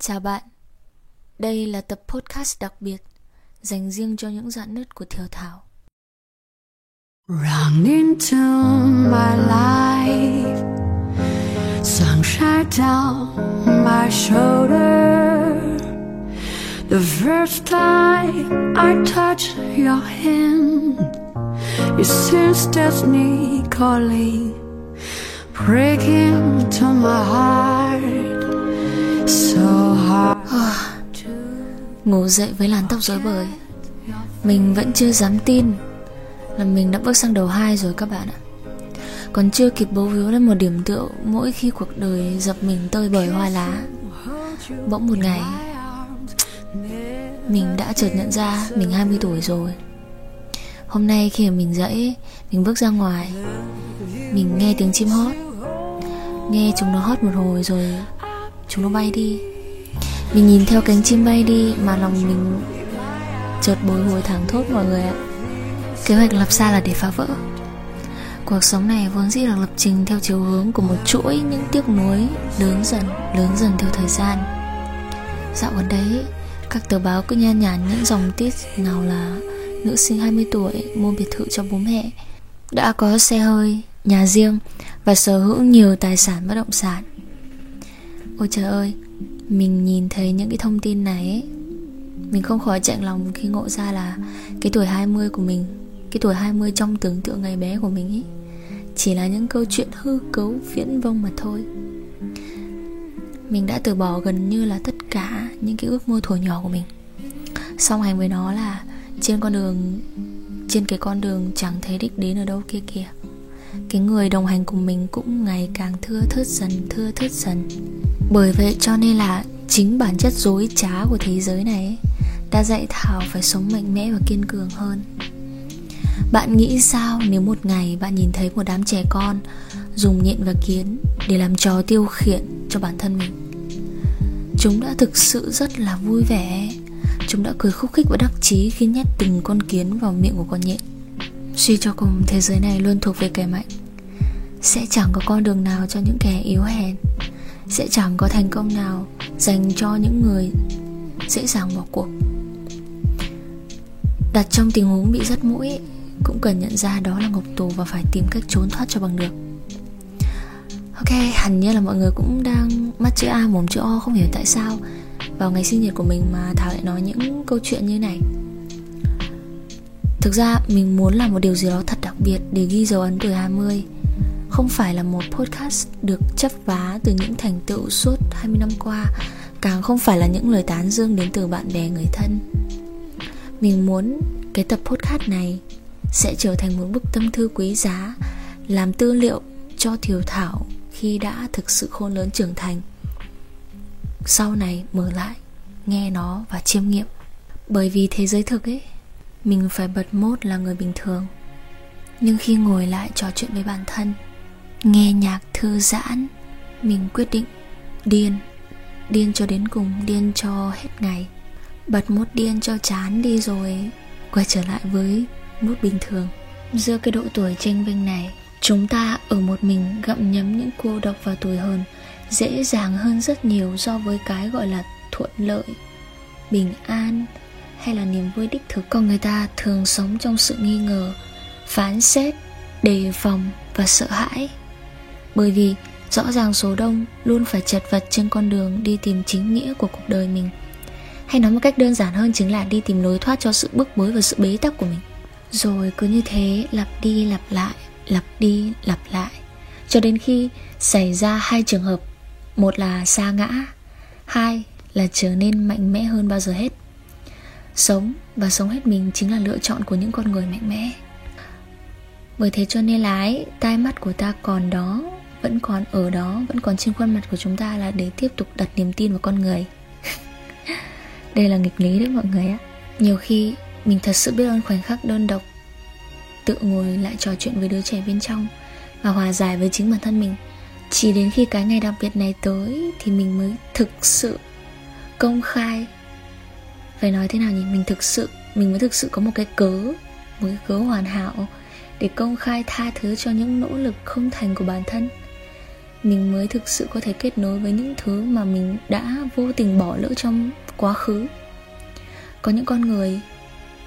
Chào bạn, đây là tập podcast đặc biệt dành riêng cho những dạn nứt của Thiều Thảo. Run into my life, sunshine down my shoulder. The first time I touch your hand, it seems destiny calling, breaking to my heart. Ngủ dậy với làn tóc rối bời. Mình vẫn chưa dám tin Là mình đã bước sang đầu hai rồi các bạn ạ. Còn chưa kịp bấu víu lên một điểm tựa Mỗi khi cuộc đời dập mình tơi bời hoa lá. Bỗng một ngày, Mình đã chợt nhận ra Mình 20 tuổi rồi. Hôm nay khi mình dậy, Mình bước ra ngoài, Mình nghe tiếng chim hót. Nghe chúng nó hót một hồi rồi Chúng nó bay đi. Mình nhìn theo cánh chim bay đi Mà lòng mình chợt bồi hồi thẳng thốt mọi người ạ Kế hoạch lập ra là để phá vỡ Cuộc sống này vốn dĩ là lập trình theo chiều hướng của một chuỗi những tiếc nuối lớn dần, lớn dần theo thời gian. Dạo gần đấy, các tờ báo cứ nhan nhản những dòng tít nào là nữ sinh 20 tuổi mua biệt thự cho bố mẹ, đã có xe hơi, nhà riêng và sở hữu nhiều tài sản bất động sản. Ôi trời ơi, mình nhìn thấy những cái thông tin này ấy, mình không khỏi chạy lòng khi ngộ ra là cái tuổi 20 của mình, cái tuổi 20 trong tưởng tượng ngày bé của mình ấy chỉ là những câu chuyện hư cấu viễn vông mà thôi. Mình đã từ bỏ gần như là tất cả những cái ước mơ thuở nhỏ của mình. Song hành với nó là trên con đường trên cái con đường chẳng thấy đích đến ở đâu kia kìa. Cái người đồng hành cùng mình cũng ngày càng thưa thớt dần, thưa thớt dần. Bởi vậy cho nên là chính bản chất dối trá của thế giới này ấy, đã dạy Thảo phải sống mạnh mẽ và kiên cường hơn. Bạn nghĩ sao nếu một ngày bạn nhìn thấy một đám trẻ con dùng nhện và kiến để làm trò tiêu khiển cho bản thân mình? Chúng đã thực sự rất là vui vẻ. Chúng đã cười khúc khích và đắc chí khi nhét từng con kiến vào miệng của con nhện. Suy cho cùng, thế giới này luôn thuộc về kẻ mạnh. Sẽ chẳng có con đường nào cho những kẻ yếu hèn. Sẽ chẳng có thành công nào dành cho những người dễ dàng bỏ cuộc. Đặt trong tình huống bị rất mũi, cũng cần nhận ra đó là ngục tù và phải tìm cách trốn thoát cho bằng được ok, hẳn như là mọi người cũng đang mắt chữ a mồm chữ o, không hiểu tại sao vào ngày sinh nhật của mình mà thảo lại nói những câu chuyện như này thực ra, mình muốn làm một điều gì đó thật đặc biệt để ghi dấu ấn tuổi 20 không phải là một podcast được chấp vá từ những thành tựu suốt 20 năm qua, càng không phải là những lời tán dương đến từ bạn bè, người thân. Mình muốn cái tập podcast này sẽ trở thành một bức tâm thư quý giá, làm tư liệu cho thiều thảo khi đã thực sự khôn lớn trưởng thành. Sau này mở lại, nghe nó và chiêm nghiệm. Bởi vì thế giới thực ấy mình phải bật mốt là người bình thường. Nhưng khi ngồi lại trò chuyện với bản thân, nghe nhạc thư giãn, mình quyết định điên điên cho đến cùng, điên cho hết ngày. Bật mốt điên cho chán đi rồi, quay trở lại với mốt bình thường. Giữa cái độ tuổi tranh vinh này, chúng ta ở một mình gặm nhấm những cô độc và tuổi hơn, dễ dàng hơn rất nhiều so với cái gọi là thuận lợi, bình an hay là niềm vui đích thực con người ta thường sống trong sự nghi ngờ, phán xét, đề phòng và sợ hãi. Bởi vì rõ ràng số đông luôn phải chật vật trên con đường đi tìm chính nghĩa của cuộc đời mình. Hay nói một cách đơn giản hơn chính là đi tìm lối thoát cho sự bức bối và sự bế tắc của mình. Rồi cứ như thế lặp đi lặp lại, lặp đi lặp lại, cho đến khi xảy ra hai trường hợp. Một là xa ngã, hai là trở nên mạnh mẽ hơn bao giờ hết sống và sống hết mình chính là lựa chọn của những con người mạnh mẽ. Bởi thế cho nên là ấy, tai mắt của ta còn đó vẫn còn ở đó vẫn còn trên khuôn mặt của chúng ta là để tiếp tục đặt niềm tin vào con người. Đây là nghịch lý đấy mọi người ạ. Nhiều khi mình thật sự biết ơn khoảnh khắc đơn độc Tự ngồi lại trò chuyện với đứa trẻ bên trong Và hòa giải với chính bản thân mình. Chỉ đến khi cái ngày đặc biệt này tới Thì mình mới thực sự công khai phải nói thế nào nhỉ? Mình thực sự, Mình mới thực sự có một cái cớ, Một cái cớ hoàn hảo Để công khai tha thứ cho những nỗ lực không thành của bản thân. Mình mới thực sự có thể kết nối với những thứ mà mình đã vô tình bỏ lỡ trong quá khứ. Có những con người,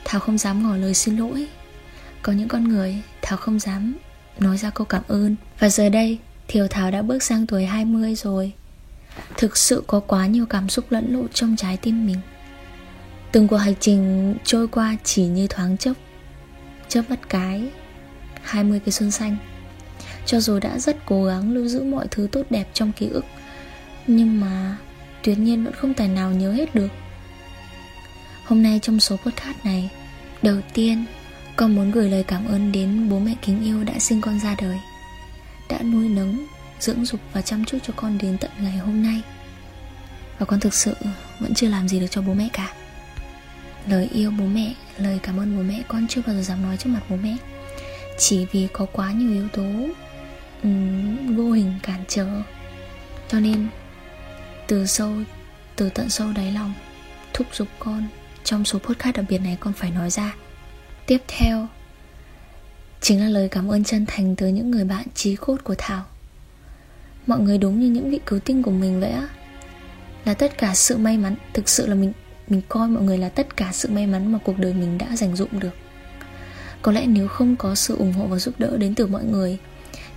thảo không dám ngỏ lời xin lỗi. Có những con người, thảo không dám nói ra câu cảm ơn. Và giờ đây, thiều thảo đã bước sang tuổi 20 rồi. Thực sự có quá nhiều cảm xúc lẫn lộn trong trái tim mình từng cuộc hành trình trôi qua chỉ như thoáng chốc chớp mắt cái 20 cái xuân xanh. Cho dù đã rất cố gắng lưu giữ mọi thứ tốt đẹp trong ký ức Nhưng mà tuyệt nhiên vẫn không tài nào nhớ hết được. Hôm nay trong số podcast này Đầu tiên con muốn gửi lời cảm ơn đến bố mẹ kính yêu đã sinh con ra đời Đã nuôi nấng, dưỡng dục và chăm chút cho con đến tận ngày hôm nay. Và con thực sự vẫn chưa làm gì được cho bố mẹ cả. Lời yêu bố mẹ, lời cảm ơn bố mẹ. Con chưa bao giờ dám nói trước mặt bố mẹ. Chỉ vì có quá nhiều yếu tố um, vô hình cản trở. Cho nên từ sâu từ tận sâu đáy lòng thúc giục con. Trong số podcast đặc biệt này con phải nói ra. Tiếp theo chính là lời cảm ơn chân thành từ những người bạn trí cốt của thảo. Mọi người đúng như những vị cứu tinh của mình vậy á. Là tất cả sự may mắn thực sự là mình mình coi mọi người là tất cả sự may mắn mà cuộc đời mình đã dành dụng được. Có lẽ nếu không có sự ủng hộ và giúp đỡ đến từ mọi người,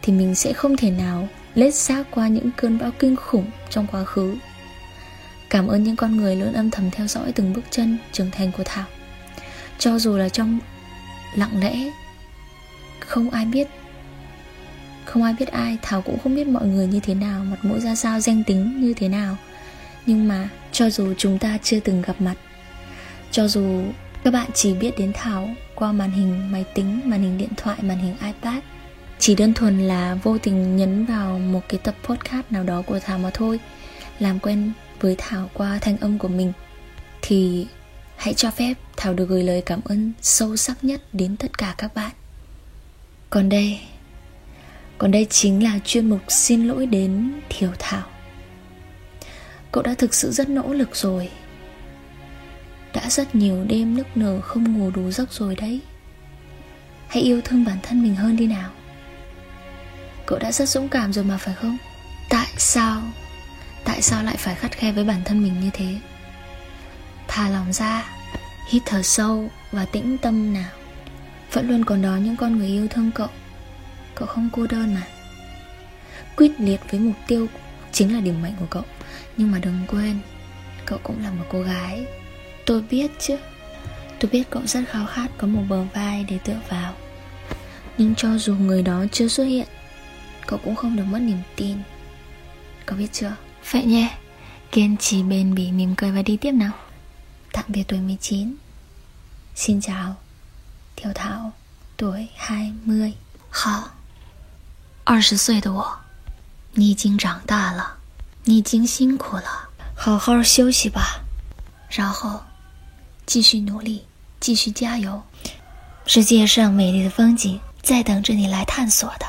thì mình sẽ không thể nào lết xác qua những cơn bão kinh khủng trong quá khứ. Cảm ơn những con người luôn âm thầm theo dõi từng bước chân trưởng thành của thảo. Cho dù là trong lặng lẽ, không ai biết, không ai biết ai, thảo cũng không biết mọi người như thế nào, mặt mũi ra sao, danh tính như thế nào. Nhưng mà cho dù chúng ta chưa từng gặp mặt, cho dù các bạn chỉ biết đến thảo qua màn hình máy tính, màn hình điện thoại, màn hình ipad, chỉ đơn thuần là vô tình nhấn vào một cái tập podcast nào đó của Thảo mà thôi, Làm quen với Thảo qua thanh âm của mình, Thì hãy cho phép Thảo được gửi lời cảm ơn sâu sắc nhất đến tất cả các bạn. Còn đây Còn đây chính là chuyên mục xin lỗi đến thiểu Thảo. Cậu đã thực sự rất nỗ lực rồi. Đã rất nhiều đêm nức nở không ngủ đủ giấc rồi đấy. Hãy yêu thương bản thân mình hơn đi nào. Cậu đã rất dũng cảm rồi mà phải không? Tại sao? Tại sao lại phải khắt khe với bản thân mình như thế? Thả lòng ra, Hít thở sâu và tĩnh tâm nào. Vẫn luôn còn đó những con người yêu thương cậu. Cậu không cô đơn mà. Quyết liệt với mục tiêu Chính là điểm mạnh của cậu Nhưng mà đừng quên Cậu cũng là một cô gái Tôi biết chứ Tôi biết cậu rất khao khát có một bờ vai để tựa vào Nhưng cho dù người đó chưa xuất hiện Cậu cũng không được mất niềm tin Cậu biết chưa Vậy nhé Kiên trì bền bỉ mỉm cười và đi tiếp nào Tạm biệt tuổi 19 Xin chào Thiều Thảo Tuổi 20好二十岁的我你已经长大了 你已经辛苦了。好好休息吧然后继续努力继续加油。世界上美丽的风景在等着你来探索的